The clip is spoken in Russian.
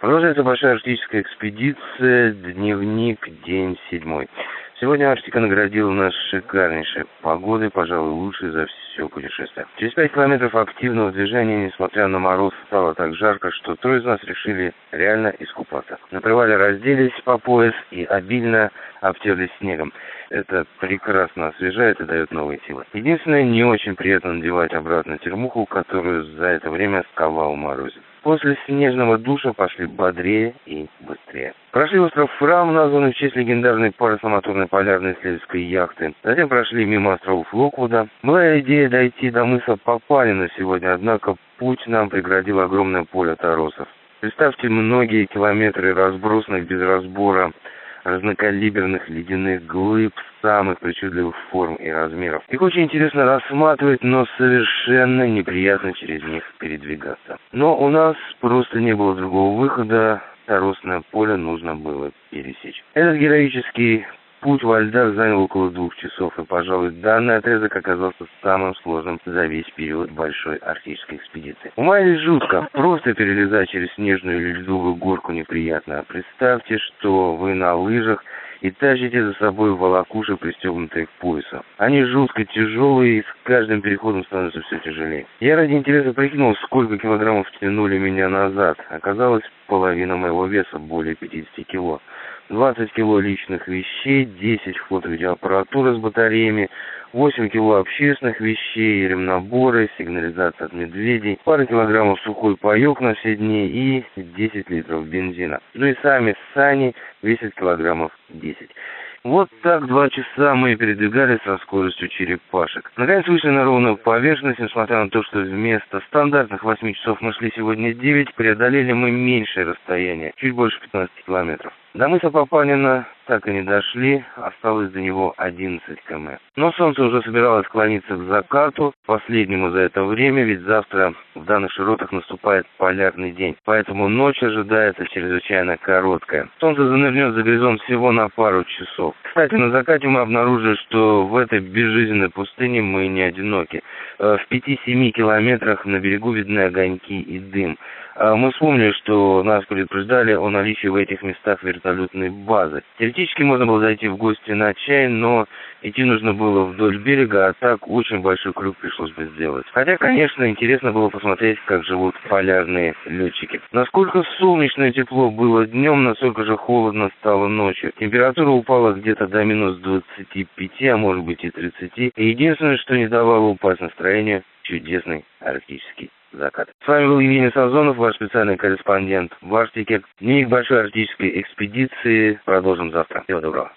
Продолжается большая арктическая экспедиция, дневник, день седьмой. Сегодня Арктика наградила нас шикарнейшей погодой, пожалуй, лучшей за все путешествие. Через пять километров активного движения, несмотря на мороз, стало так жарко, что трое из нас решили реально искупаться. На привале разделись по пояс и обильно обтерлись снегом. Это прекрасно освежает и дает новые силы. Единственное, не очень приятно надевать обратно термуху, которую за это время сковал морозец. После снежного душа пошли бодрее и быстрее. Прошли остров Фрам, названный в честь легендарной парусомоторной полярной исследовательской яхты. Затем прошли мимо островов Локвуда. Была идея дойти до мыса Попалина сегодня, однако путь нам преградил огромное поле торосов. Представьте многие километры разбросанных без разбора разнокалиберных ледяных глыб самых причудливых форм и размеров. Их очень интересно рассматривать, но совершенно неприятно через них передвигаться. Но у нас просто не было другого выхода, торосное поле нужно было пересечь. Этот героический Путь во льдах занял около двух часов, и, пожалуй, данный отрезок оказался самым сложным за весь период большой арктической экспедиции. Умаялись жутко. Просто перелезать через снежную или льдовую горку неприятно. Представьте, что вы на лыжах и тащите за собой волокуши, пристегнутые к поясу. Они жутко тяжелые и с каждым переходом становятся все тяжелее. Я ради интереса прикинул, сколько килограммов тянули меня назад. Оказалось, половина моего веса, более 50 кило. 20 кило личных вещей, 10 фото-видеоаппаратуры с батареями, 8 кило общественных вещей, ремнаборы, сигнализация от медведей, пара килограммов сухой паёк на все дни и 10 литров бензина. Ну и сами сани весят килограммов 10. Вот так два часа мы передвигались со скоростью черепашек. Наконец вышли на ровную поверхность, несмотря на то, что вместо стандартных 8 часов мы шли сегодня 9, преодолели мы меньшее расстояние, чуть больше 15 километров. До мыса Папанина так и не дошли, осталось до него 11 км. Но солнце уже собиралось склониться к закату, последнему за это время, ведь завтра в данных широтах наступает полярный день, поэтому ночь ожидается чрезвычайно короткая. Солнце занырнет за горизонт всего на пару часов. Кстати, на закате мы обнаружили, что в этой безжизненной пустыне мы не одиноки. Э, в 5-7 километрах на берегу видны огоньки и дым. А мы вспомнили, что нас предупреждали о наличии в этих местах вертолетной базы. Теоретически можно было зайти в гости на чай, но идти нужно было вдоль берега, а так очень большой крюк пришлось бы сделать. Хотя, конечно, интересно было посмотреть, как живут полярные летчики. Насколько солнечно и тепло было днем, настолько же холодно стало ночью. Температура упала где-то до минус 25, а может быть и 30. И единственное, что не давало упасть настроение, чудесный арктический закат. С вами был Евгений Сазонов, ваш специальный корреспондент в Арктике. Дневник большой арктической экспедиции. Продолжим завтра. Всего доброго.